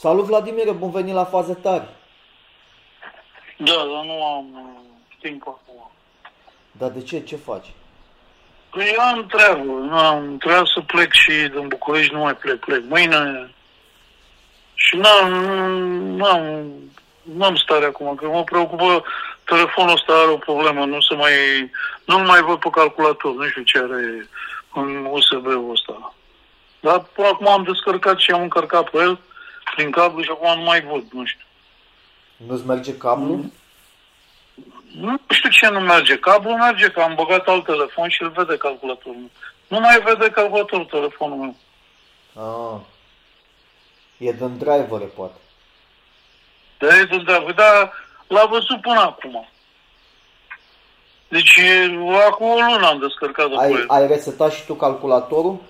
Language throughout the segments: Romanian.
Salut Vladimir, bun venit la faze tari. Da, dar nu am uh, timp acum. Dar de ce? Ce faci? Păi eu am treabă, nu am, trebuia să plec și din București, nu mai plec, plec mâine. Și n-am, n-am, n-am stare acum, că mă preocupă telefonul ăsta are o problemă, nu se mai, nu mai văd pe calculator, nu știu ce are în USB-ul ăsta. Dar până acum am descărcat și am încărcat pe el prin cablu și acum nu mai văd, nu știu. Nu-ți merge cablu? Mm. Nu știu ce nu merge. Cablul merge, că am băgat alt telefon și îl vede calculatorul. Nu mai vede calculatorul telefonul meu. Ah. E din driver, poate. Da, e din driver, dar l-a văzut până acum. Deci, acum o lună am descărcat ai, el. ai resetat și tu calculatorul?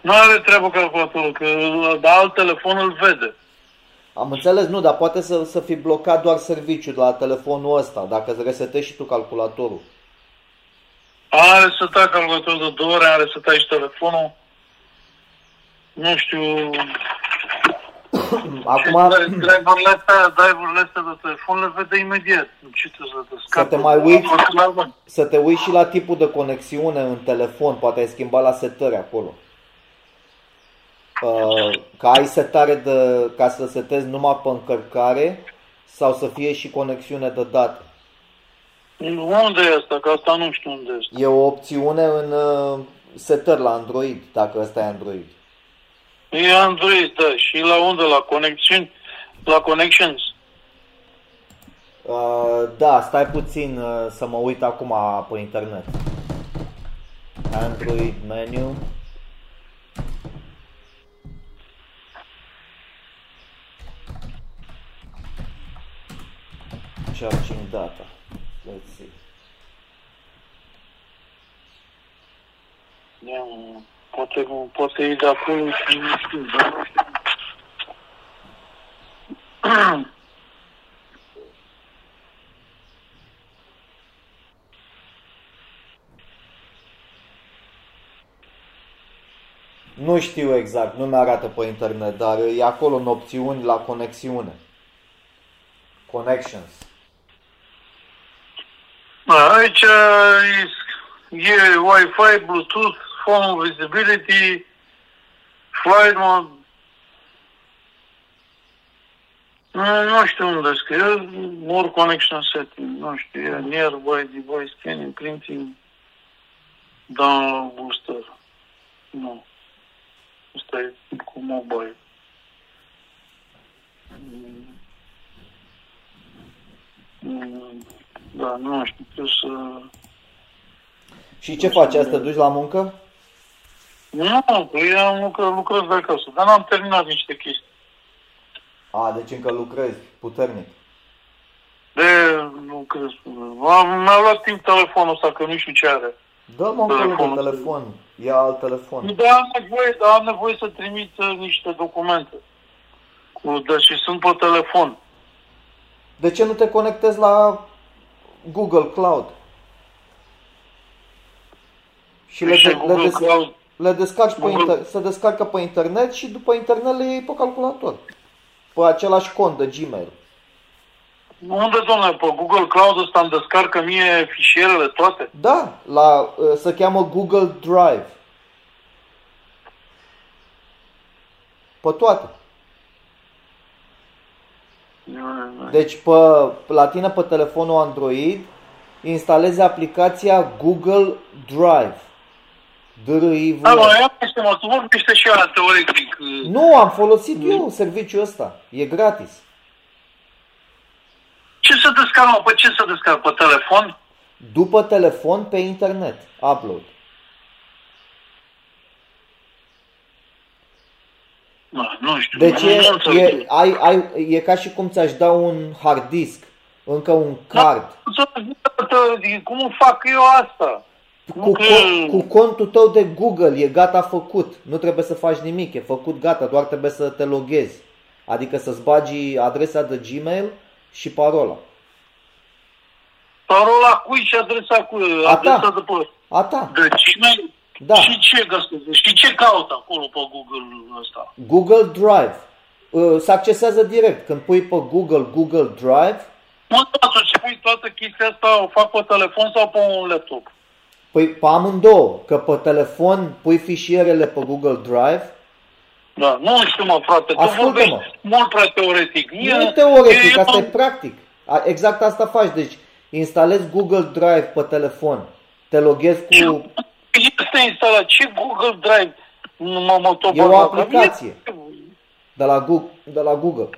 Nu are treabă calculatorul, că dar alt telefon îl vede. Am înțeles, nu, dar poate să, să fi blocat doar serviciul de la telefonul ăsta, dacă îți resetezi și tu calculatorul. Am resetat calculatorul de două ori, am resetat și telefonul. Nu știu... Acum... Driverurile astea, driverurile astea de telefon le vede imediat. Ce trebuie să Să te mai uiți, să te uiți și la tipul de conexiune în telefon, poate ai schimba la setări acolo. Uh, ca ai setare de, ca să setezi numai pe încărcare sau să fie și conexiune de date? Unde e asta? Că asta nu știu unde este. E o opțiune în uh, setări la Android, dacă ăsta e Android. E Android, da. Și la unde? La conexiuni? La connections? Uh, da, stai puțin uh, să mă uit acum pe internet. Android menu. Charging data. Let's see. Yeah, poate, poate e de acolo și nu știu, dar nu știu. Nu știu exact, nu mi-arată pe internet, dar e acolo în opțiuni la conexiune. Connections. Aici e Wi-Fi, Bluetooth, phone visibility, flight mode. Nu, nu știu unde scrie, more connection setting, nu știu, e nearby device scanning, printing, download booster. Nu. Asta e cu mobile. Mm. Mm. Da, nu știu, trebuie să... Și ce faci? Asta duci la muncă? Nu, că eu încă lucrez de acasă, dar n-am terminat niște chestii. A, deci încă lucrezi puternic. De lucrez. Mi-a luat timp telefonul ăsta, că nu știu ce are. Da, mă, telefon. telefon. Ia alt telefon. Da, am nevoie, da, am nevoie să trimit uh, niște documente. Cu, da, și sunt pe telefon. De ce nu te conectezi la Google Cloud. Și le, de, le, des, le descarci pe inter, se descarcă pe internet și după internet le iei pe calculator. Pe același cont de Gmail. Unde, domnule, pe Google Cloud ăsta îmi descarcă mie fișierele toate? Da, la, ă, se cheamă Google Drive. Pe toate. Deci pe, la tine pe telefonul Android instalezi aplicația Google Drive. D-R-I-V. Da, mă, este mă, tu vorbește și ala teoretic. Nu, am folosit mm. eu serviciul ăsta. E gratis. Ce să descarc, Pe ce să descarc? Pe telefon? După telefon, pe internet. Upload. Da, nu știu. Deci e, e, ai, ai, e ca și cum ți-aș da un hard disk, încă un da, card. Da, cum fac eu asta? Cu, că... cu contul tău de Google e gata făcut. Nu trebuie să faci nimic, e făcut gata, doar trebuie să te loghezi. Adică să-ți bagi adresa de Gmail și parola. Parola cui și adresa cui? A ta. de pe... A ta. De Gmail? Da. Și ce găsesc? Și ce caută acolo pe Google ăsta? Google Drive. Uh, Se accesează direct. Când pui pe Google Google Drive, Mă, da, să pui toată chestia asta, o fac pe telefon sau pe un laptop? păi pe amândouă, că pe telefon pui fișierele pe Google Drive, Da, nu știu, mă, frate, tu Ascultă-mă. vorbești mult prea teoretic. nu e teoretic, asta e practic. A- Exact asta faci, deci instalezi Google Drive pe telefon, te loghezi cu... Este instalat. Ce Google Drive? Nu mă, mă tot E o bag la aplicație. cap. de la Google, de la Google.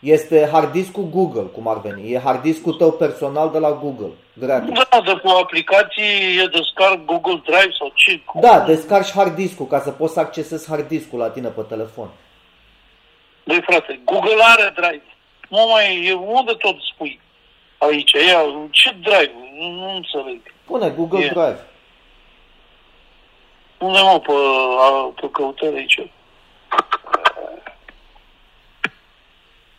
Este hard diskul Google, cum ar veni. E hard diskul tău personal de la Google, gratis. Da, de pe o aplicație e descarc Google Drive sau ce? Da, descarci hard diskul ca să poți să accesezi hard diskul la tine pe telefon. Băi, frate, Google are Drive. Nu mai e unde tot spui aici. Ia, ce Drive? Nu, nu înțeleg. Pune Google E. Drive. Unde mă pe, a, pe căutare aici?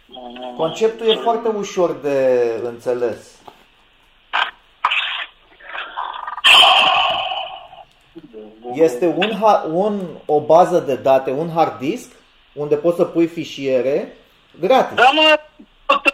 Nu, nu, nu Conceptul e înțeleg. foarte ușor de înțeles. Este un, ha- un, o bază de date, un hard disk, unde poți să pui fișiere gratis. Dar mă,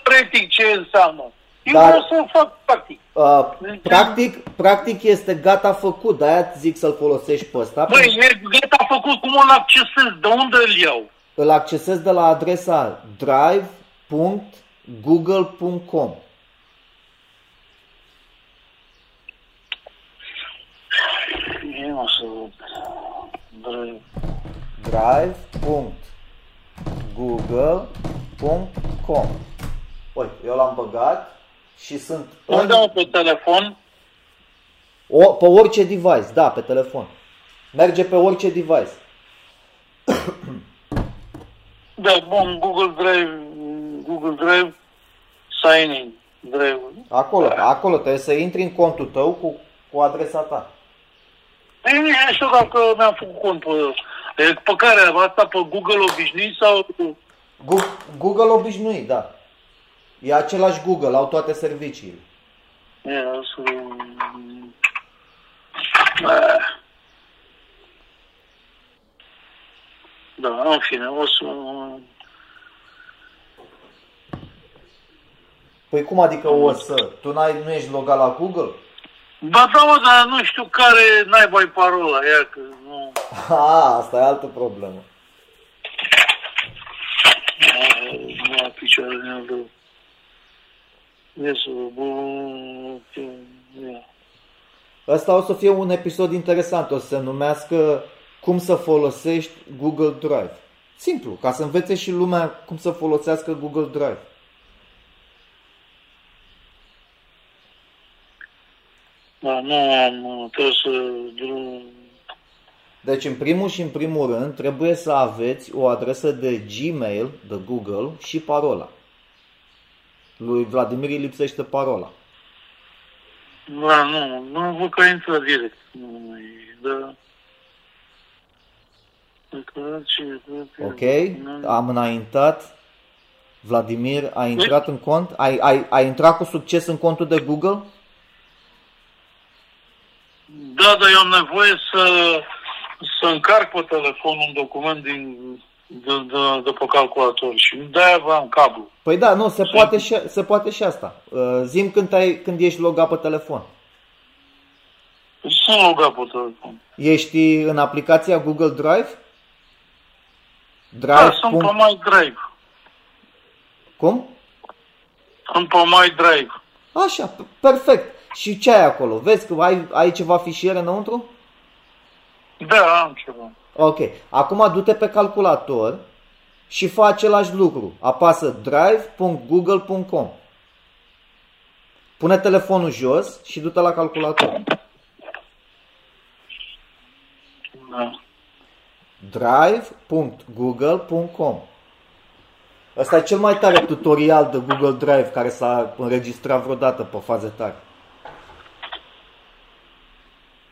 teoretic ce înseamnă? Eu Dar- vreau să fac practic. Uh, practic, practic este gata făcut, de-aia zic să-l folosești pe ăsta. Băi, e gata făcut, cum îl accesez? De unde îl iau? Îl accesezi de la adresa drive.google.com. E, mă, să văd. Drive. drive.google.com Uite, eu l-am băgat și sunt Unde am pe telefon? o, pe orice device, da, pe telefon. Merge pe orice device. Da, bun, Google Drive, Google Drive, sign in, Drive. Acolo, acolo trebuie să intri în contul tău cu, cu adresa ta. Ei, nu știu dacă mi-am făcut cont pe, e, pe care, asta pe Google obișnuit sau... Gu- Google obișnuit, da. E același Google, au toate serviciile. E, să... Ah. Da, în fine, o să... Păi cum adică o să? Tu n-ai, nu ești logat la Google? Ba da, mă, dar nu știu care n-ai mai parola, ia că nu... Ha, asta e altă problemă. Nu am picioare de Iesă, bun... Ia. Ăsta o să fie un episod interesant, o să se numească Cum să folosești Google Drive. Simplu, ca să învețe și lumea cum să folosească Google Drive. Da, nu am, trebuie să... drum- Deci, în primul și în primul rând, trebuie să aveți o adresă de Gmail, de Google, și parola. Lui Vladimir îi lipsește parola. Da, nu, nu văd că intră direct. Nu, mai, da. Declarație, Ok? Am înaintat. Vladimir a intrat în cont? Ai, ai, ai intrat cu succes în contul de Google? Da, dar eu am nevoie să, să încarc pe telefon un document din, de, de, de pe calculator și de-aia aveam cablu. Păi da, nu, se poate și, se poate și asta. Uh, Zim când, ai, când ești logat pe telefon. Sunt logat pe telefon. Ești în aplicația Google Drive? Da, Drive. sunt pe punct- My Drive. Cum? Sunt pe My Drive. Așa, p- perfect. Și ce ai acolo? Vezi că ai, ai ceva fișiere înăuntru? Da, am ceva. Ok. Acum du-te pe calculator și fă același lucru. Apasă drive.google.com Pune telefonul jos și du-te la calculator. Da. drive.google.com Ăsta e cel mai tare tutorial de Google Drive care s-a înregistrat vreodată pe faze tare.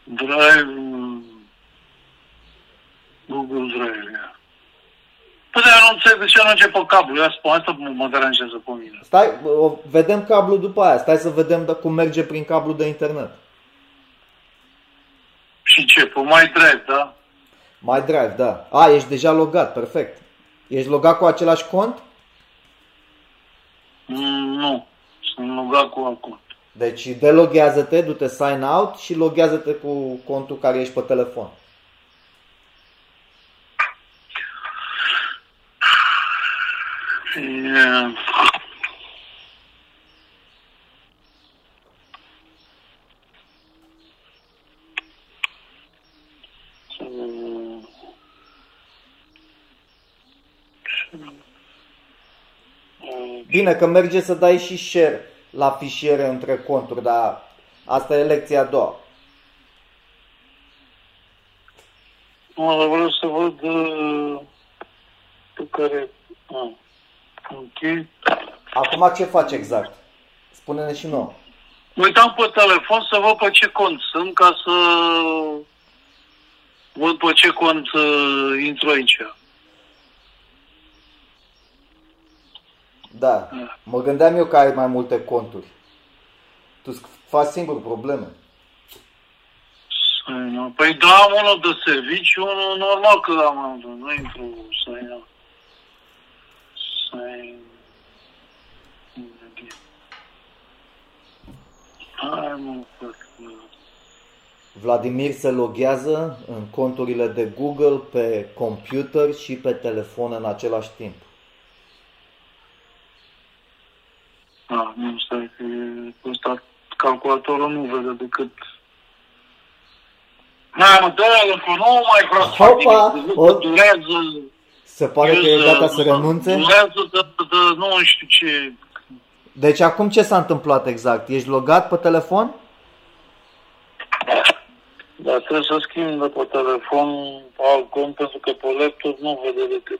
Drive, mm, Google Drive, ia. Păi dar eu nu înțeleg de ce nu începe pe cablu. Ia spune, asta mă, mă deranjează pe mine. Stai, o, vedem cablul după aia. Stai să vedem de cum merge prin cablu de internet. Și Și ce? Pe mai drept, da? My Drive, da. A, ești deja logat, perfect. Ești logat cu același cont? Mm, nu. Sunt logat cu acum. Deci deloghează-te, du-te sign out și loghează-te cu contul care ești pe telefon. Yeah. Mm. Mm. Bine că merge să dai și share la fișiere între conturi, dar asta e lecția a doua. Nu, dar vreau să văd uh, pe care... Ah. Ok. Acum ce faci exact? Spune-ne și nouă. Mă uitam pe telefon să văd pe ce cont sunt ca să văd pe ce cont uh, intru aici. Da. Mă gândeam eu că ai mai multe conturi. Tu îți faci singur probleme. Să- Păi da, am unul de serviciu, unul normal că am unul, nu intru să iau. Să Hai mă, frate. Vladimir se loghează în conturile de Google pe computer și pe telefon în același timp. Ah, nu, stai că e- ăsta calculatorul nu vede decât... Hai mă, dă-l că nu mai vreau să fac Hopa! nimic, O- durează... Se pare că e gata să renunțe? Durează de, de, nu știu ce... Deci acum ce s-a întâmplat exact? Ești logat pe telefon? Dar trebuie să schimb de pe telefon pe alt cont, pentru că pe laptop nu vede decât...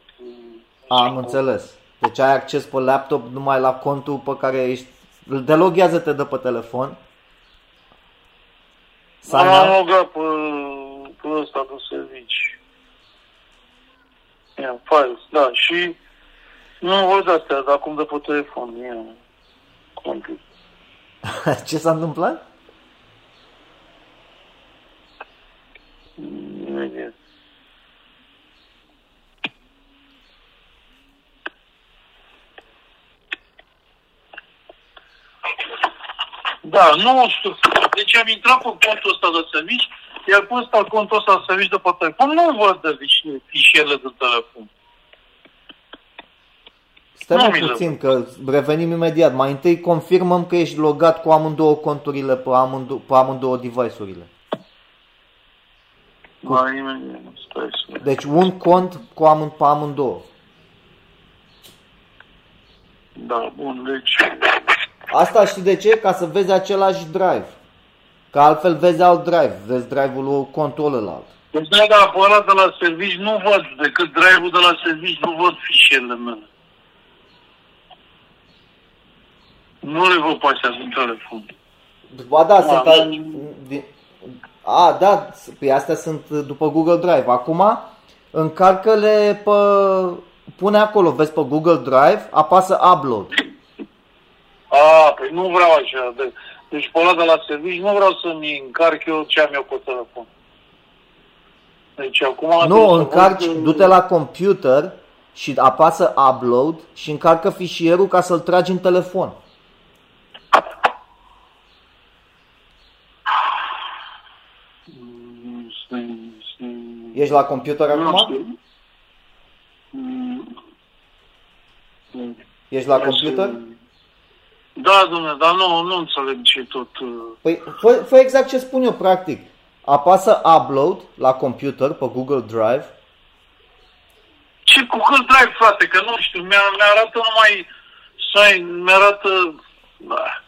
A, am înțeles. Deci ai acces pe laptop numai la contul pe care ești... Deloghează-te de pe telefon. Sign Am out. logat pe, pe ăsta de servici. Ia, files, da, și nu văd astea, dar acum de pe telefon, ia, contul. Ce s-a întâmplat? Imediat. Da, nu știu. Deci am intrat pe contul ăsta de servici, iar pe ăsta contul ăsta de servici de pe telefon nu văd de fiș- fișierele de telefon. Stai Nu mai mi le- puțin că revenim imediat. Mai întâi confirmăm că ești logat cu amândouă conturile pe, amândou- pe amândouă device-urile. Da, imediat, stai să... Deci un cont cu amând, pe amândouă. Da, bun, deci... Asta știi de ce? Ca să vezi același drive. Că altfel vezi alt drive. Vezi drive-ul lui contul ălalt. Deci da, dar pe ăla de la servici nu văd, decât drive-ul de la servici nu văd fișierele mele. Nu le văd pe astea din telefon. Ba da, Da, sunt... nu- A, din- a, da, pe astea sunt după Google Drive. Acum încarcă-le pe... Pune acolo, vezi pe Google Drive, apasă Upload. A, păi nu vreau așa. De, deci pe ăla de la servici nu vreau să-mi încarc eu ce am eu pe telefon. Deci acum... trebuie Nu, să încarci, văd, du-te la computer și apasă Upload și încarcă fișierul ca să-l tragi în telefon. Mm, să- să- Ești la computer Nu acum? știu. Mm, mm. Ești la computer? Da, domnule, dar nu, nu înțeleg ce tot... uh, Păi fă, fă exact ce spun eu, practic. Apasă Upload la computer pe Google Drive. Ce cu Google Drive, frate, că nu știu, mi arată numai să mi-arată... Da.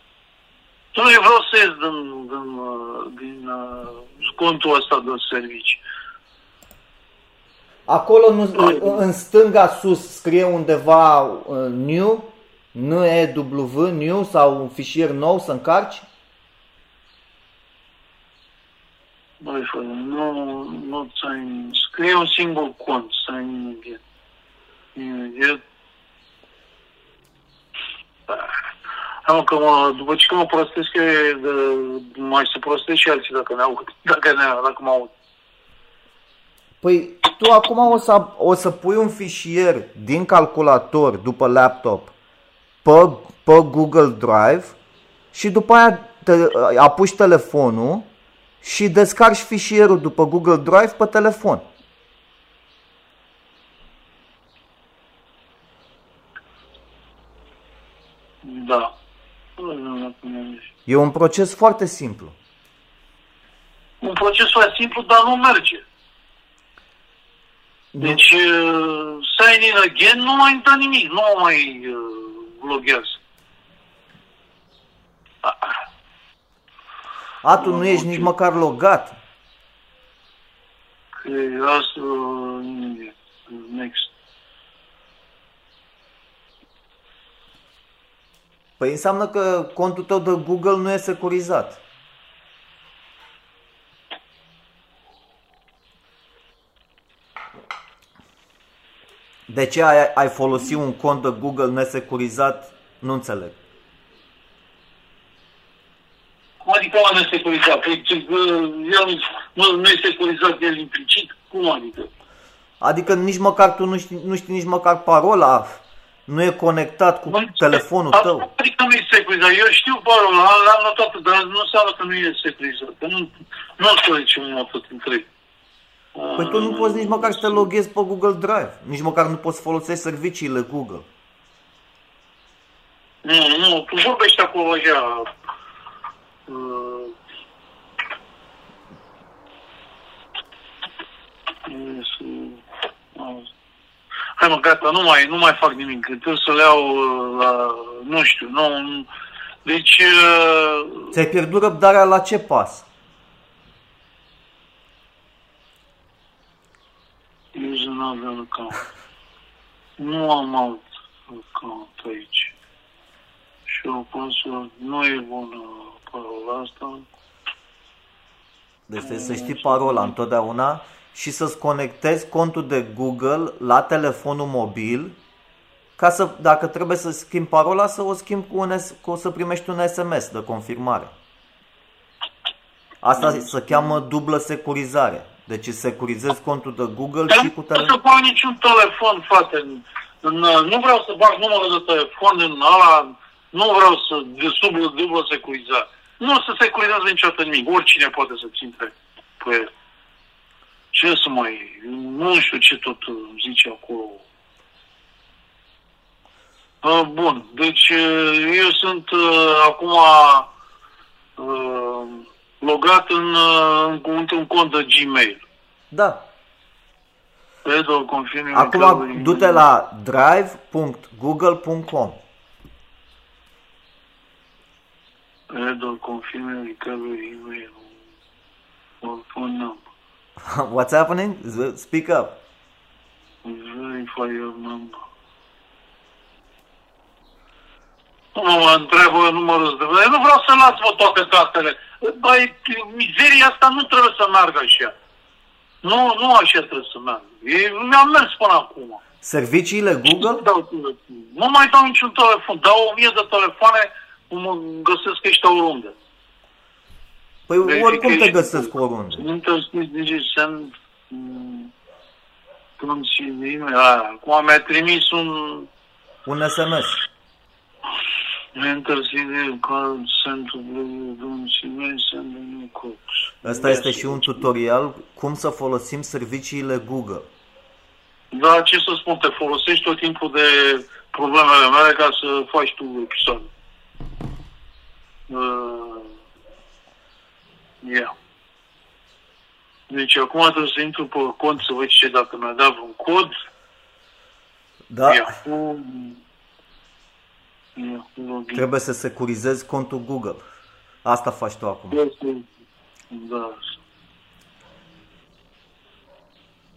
Tu nu vreau să ies din, din, uh, din uh, contul ăsta de servici. Acolo nu, în stânga sus scrie undeva uh, new, N-E-W, new sau un fișier nou să încarci. Băi, fără, nu, nu ți Scrie un singur cont, să ai imediat. Imediat. Hai mă, că mă, după ce că mă prostesc, eu, de, mai se prostesc și alții dacă ne aud, dacă, ne, dacă mă aud. Păi tu acum o să, o să pui un fișier din calculator după laptop pe, pe Google Drive și după aia te, apuci telefonul și descarci fișierul după Google Drive pe telefon. Da. E un proces foarte simplu. Un proces foarte simplu, dar nu merge. Deci, uh, sign in again, nu mai intră nimic, nu mai uh, loghează. A, tu nu ești nici măcar logat. Că asta, uh, next. Păi înseamnă că contul tău de Google nu e securizat. De ce ai, ai folosit un cont de Google nesecurizat? Nu înțeleg. Cum adică la nesecurizat? Păi ce, că el nu, nu e securizat el implicit? Cum adică? Adică nici măcar tu nu știi, nu știi nici măcar parola, nu e conectat cu Nu, telefonul asta tău. Adică nu e securizat. Eu știu parola, l-am notat, dar nu înseamnă că nu e securizat. Că nu, nu o să zicem mă tot întreg. Păi tu nu poți nici măcar să te loghezi pe Google Drive. Nici măcar nu poți folosi serviciile Google. Nu, nu, tu vorbești acolo așa. Uh, yes, uh, Hai mă, gata, nu mai, nu mai fac nimic. Trebuie să le iau uh, la, nu știu, nu, nu. Deci, uh, Ți-ai pierdut răbdarea la ce pas? Use another account. Nu am alt account aici. Și o password nu e bună parola asta. Deci trebuie să știi parola întotdeauna și să-ți conectezi contul de Google la telefonul mobil ca să, dacă trebuie să schimbi parola, să o schimbi cu, un, S- cu să primești un SMS de confirmare. Asta se cheamă dublă securizare. Deci îți securizezi contul de Google Dar și nu cu vreau să telefon. bag niciun telefon, frate. În, în, nu vreau să bag numărul de telefon în ăla, nu vreau să de sub dublă securizare. Nu se securizează niciodată nimic. Oricine poate să-ți intre pe el. Ce să mai... Nu știu ce tot uh, zice acolo. Uh, Bun, deci uh, eu sunt uh, acum uh, logat în, uh, în, într-un cont de Gmail. Da. Pedro, confirm. Acum du-te la drive.google.com Pedro, confirm recovery email or phone number. What's happening? Speak up. Verify your number. Nu mă întreabă numărul de... Eu nu vreau să las mă toate datele. Băi, mizeria asta nu trebuie să meargă așa. Nu, nu așa trebuie să meargă. E, mi-am mers până acum. Serviciile Google? Nu dau telefon. Nu mai dau niciun telefon. Dau o mie de telefoane, mă găsesc ăștia oriunde. Păi oricum te Verification. găsesc oriunde. Nu te scris de send mm, cum și email. Aia. Acum mi-a trimis un Un SMS. Enter CD card send to Blue Doom și email send a new code. Ăsta este și un tutorial cum să folosim serviciile Google. Da, ce să spun, te folosești tot timpul de problemele mele ca să faci tu episod. Uh, yeah. Deci acum trebuie să intru pe cont să văd ce dacă mi-a dat un cod. Da? Yahoo. Yahoo login. Trebuie să securizezi contul Google. Asta faci tu acum. Este- Da.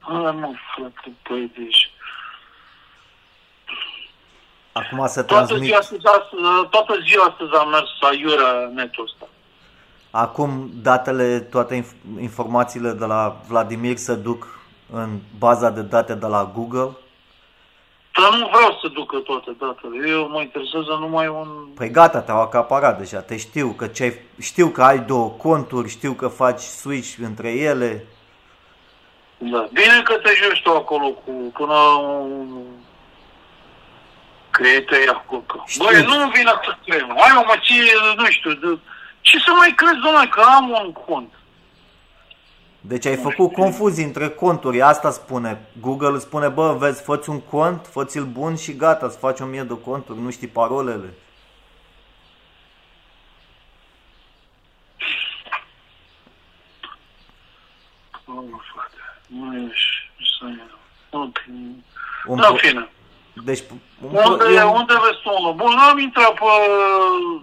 Hai mă, frate, păi, deci... Acum se Toată transmit. ziua, astăzi, astăzi, toată ziua astăzi am mers aiurea netul ăsta. Acum datele, toate inf- informațiile de la Vladimir se duc în baza de date de la Google. Dar nu vreau să ducă toate datele. Eu mă interesează numai un... Păi gata, te-au acaparat deja. Te știu că, ce știu că ai două conturi, știu că faci switch între ele. Da. Bine că te joci tu acolo cu până un creietă acolo. Știu. Băi, nu vin să cred. Hai mă, ție, nu știu, de... ce să mai crezi, domnule, că am un cont. Deci ai făcut confuzii între conturi, asta spune. Google îți spune, bă, vezi, fă un cont, fă-ți-l bun și gata, îți faci o mie de conturi, nu știi parolele. Oh, frate, nu ești, să Ok. Un Da, pro- fine. Deci, un pro- Unde, e un- unde vezi tu unul? Bun, am intrat pe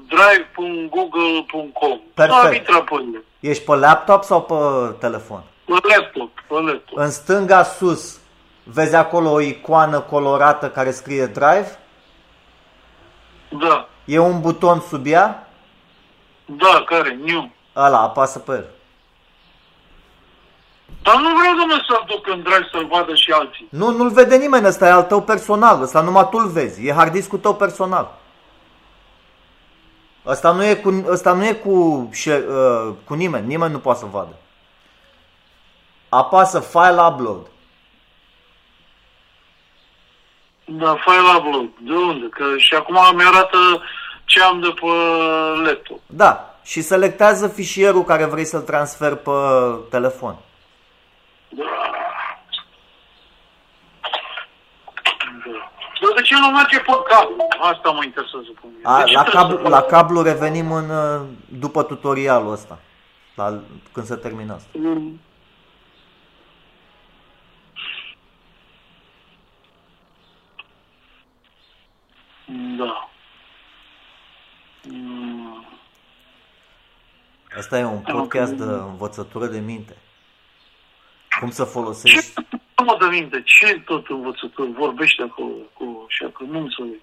drive.google.com. Perfect. Am intrat pe el. Ești pe laptop sau pe telefon? Pe laptop, pe laptop. În stânga sus, vezi acolo o icoană colorată care scrie Drive? Da, E un buton sub ea? da, care? New. Ăla, apasă pe el. Dar nu vreau, domnule, să-l duc în drive să-l vadă și alții. Nu, nu-l vede nimeni, ăsta e al tău personal, ăsta numai tu-l vezi, e hard disk-ul tău personal. Ăsta nu e cu, ăsta nu e cu, share- uh, cu nimeni, nimeni nu poate să vadă. Apasă File Upload. Da, file upload. De unde? Că și acum mi-arată ce am de pe laptop. Da, și selectează fișierul care vrei să-l transferi pe telefon. Da. Da. Dar de ce nu merge pe cablu? Asta mă interesează pe mine. A, De ce la, trebuie cablu, să- la cablu revenim în, uh, după tutorialul ăsta, la, când se termină asta. Mm. Da. Mm. Asta e un podcast de învățătură de minte. Cum să folosești... Ce mă de minte? Ce tot învățător vorbește acolo cu așa că nu înțeleg.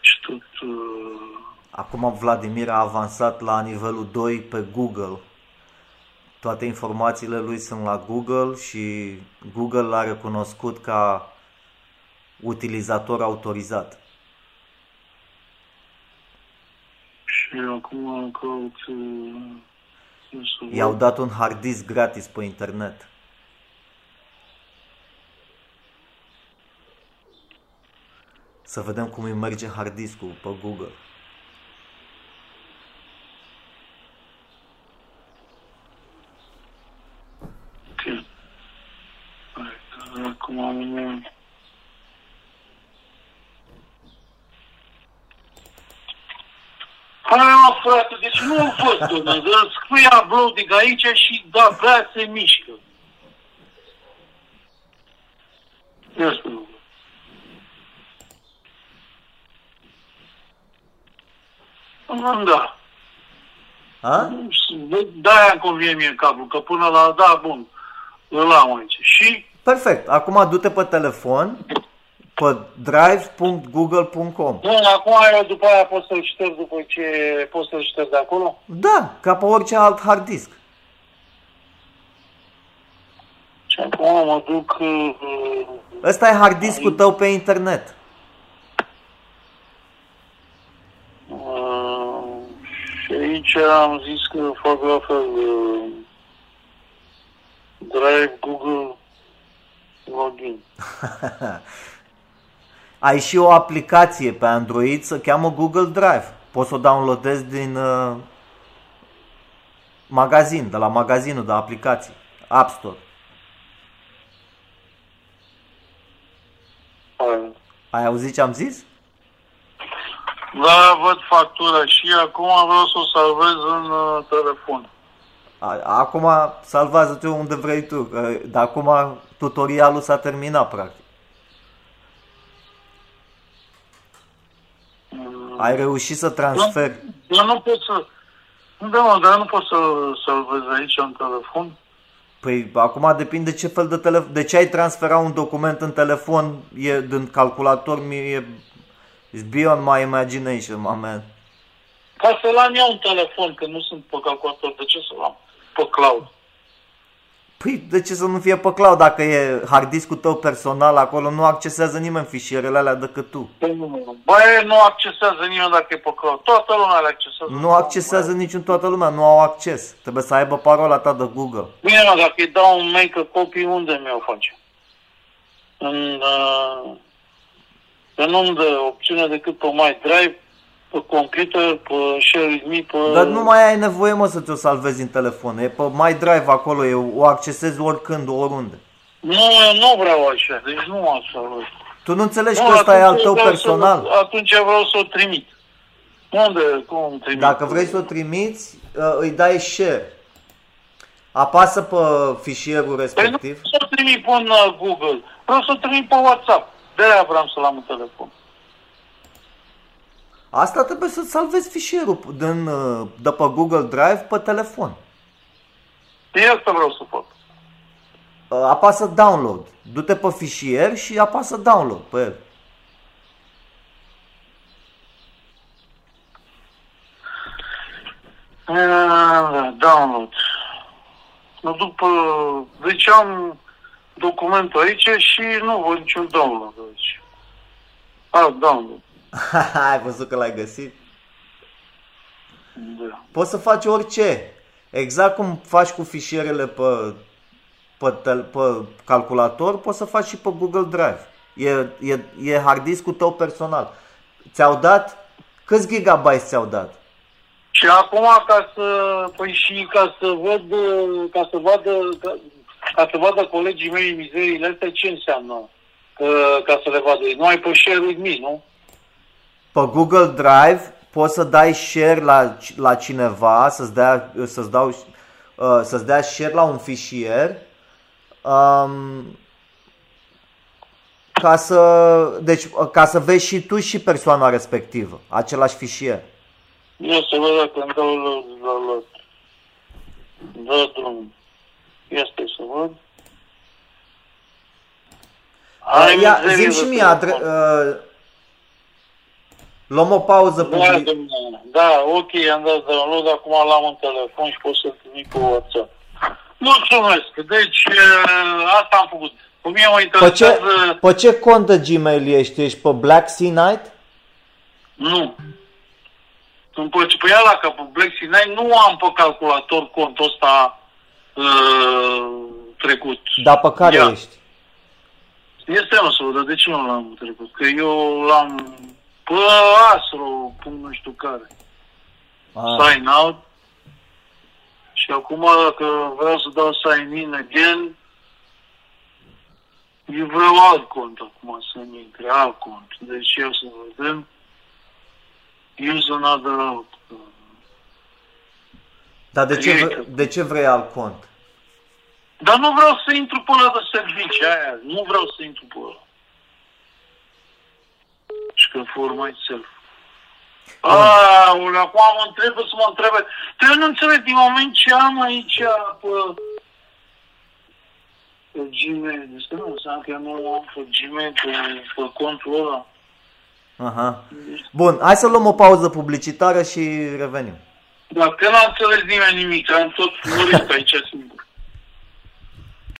Și tot... Uh... Acum Vladimir a avansat la nivelul 2 pe Google. Toate informațiile lui sunt la Google și Google l-a recunoscut ca utilizator autorizat. Și acum caut... Uh... nu să văd. I-au dat un hard disk gratis pe internet. Să vedem cum îi merge hard disk-ul pe Google. Ok. Hai, Acum am... Hai mă, frate, deci nu o văd, domnule, dar scrie uploading aici și da, bea se mișcă. Ia spune. Da. A? Da-aia îmi convine mie cablu, că până la, da, bun, îl am aici. Și Perfect. Acum du-te pe telefon pe drive.google.com. Bun, acum eu după aia pot să-l șterg după ce pot să-l șterg de acolo? Da, ca pe orice alt hard disk. Și acum mă duc... Uh, Ăsta e hard disk-ul tău pe internet. uh, și aici am zis că fac la fel uh, Drive, Google, login. Ai și o aplicație pe Android, se cheamă Google Drive. Poți să o downloadezi din uh, magazin, de la magazinul de aplicații, App Store. Hai. Ai auzit ce am zis? Da, văd factura și acum vreau să o salvez în uh, telefon. A- Acum salvează-te unde vrei tu, că de acum tutorialul s-a terminat practic. Mm, Ai reușit să transferi. Dar nu pot să... Da, mă, dar nu pot să salvez aici în telefon. Păi acum depinde ce fel de telefon. De ce ai transfera un document în telefon e din calculator mi e It's beyond my imagination, my man. Ca să-l am eu un telefon, că nu sunt pe calculator, de ce să-l am pe cloud? Păi de ce să nu fie pe cloud dacă e hard disk tău personal acolo, nu accesează nimeni fișierele alea decât tu. Băi, nu accesează nimeni dacă e pe cloud. Toată lumea le accesează. Nu accesează niciun toată lumea, nu au acces. Trebuie să aibă parola ta de Google. Bine, mă, dacă îi dau un make a copy, unde mi-o face? În, uh, că nu-mi dă opțiune decât pe My Drive, pe computer, pe Share with Me, pe... Dar nu mai ai nevoie, mă, să ți-o salvezi în telefon. E pe My Drive acolo, e, o accesezi oricând, oriunde. Nu, eu nu vreau așa, deci nu așa. Tu nu înțelegi că ăsta e al tău vreau personal? Să, atunci vreau să o trimit. Unde? Cum trimit? Dacă vrei să o trimiți, uh, îi dai share. Apasă pe fișierul Păi nu respectiv. să o trimit pe uh, Google, vreau să o trimit pe WhatsApp. De-aia vreau să-l am în telefon. Asta trebuie să salvezi fișierul din, uh, de pe Google Drive pe telefon. E asta vreau să fac. Uh, Apasă download. Du-te pe fișier și apasă download pe el. Ah, Download. Mă duc pe... Deci am documentul aici și nu văd niciun download aici. Ah, download. Ai văzut că l-ai găsit? Da. Poți să faci orice. Exact cum faci cu fișierele pe, pe, tel, pe calculator, poți să faci și pe Google Drive. E, e, e hard disk-ul tău personal. Ți-au dat? Câți gigabyte ți-au dat? Și acum ca să, păi și ca să văd, ca să vadă, ca, ca să vadă colegii mei mizeriile astea, ce înseamnă? Că, ca să le vadă. Nu ai pe share with me, nu? Pe Google Drive poți să dai share la, la cineva, să-ți dea, să-ți dau, uh, să-ți dea share la un fișier um, ca să, deci, uh, ca să vezi și tu și persoana respectivă, același fișier. Eu să văd dacă îmi dau la, la, la, dă drum. Este să văd. Hai, Uh, Ia, mizerie zi și de mie, adre, telefon. uh, luăm o pauză Da, publică. domnule. Da, ok, am dat download, acum l-am în telefon și pot să-l trimit pe WhatsApp. Mulțumesc. Deci, uh, asta am făcut. Cu mine mă Pe ce, interesează... pe ce cont de Gmail ești? Ești pe Black Sea Night? Nu. Sunt pe, pe ăla, ca pe Black Sea Night, nu am pe calculator contul ăsta uh, trecut. Dar pe care Ia. ești? Este nu să văd, de ce nu l-am trecut? Că eu l-am pe Astro, cum nu știu care. Ah. sign out. Și acum dacă vreau să dau sign in again, eu vreau alt cont acum să-mi intre, alt cont. Deci eu să vedem. Use another out. Dar de ce, Create. vre- de ce vrei alt cont? Dar nu vreau să intru pe ăla de servicii aia. Nu vreau să intru pe ăla. Și că for myself. Aoleu, acum mă întrebe să mă întrebe. Trebuie nu înțeleg din moment ce am aici pe, pe Gmail. Este nu înseamnă că eu nu am pe Gmail pe, pe contul ăla. Aha. Bun, hai să luăm o pauză publicitară și revenim. Dacă n-a înțeles nimeni nimic, am tot murit aici singur.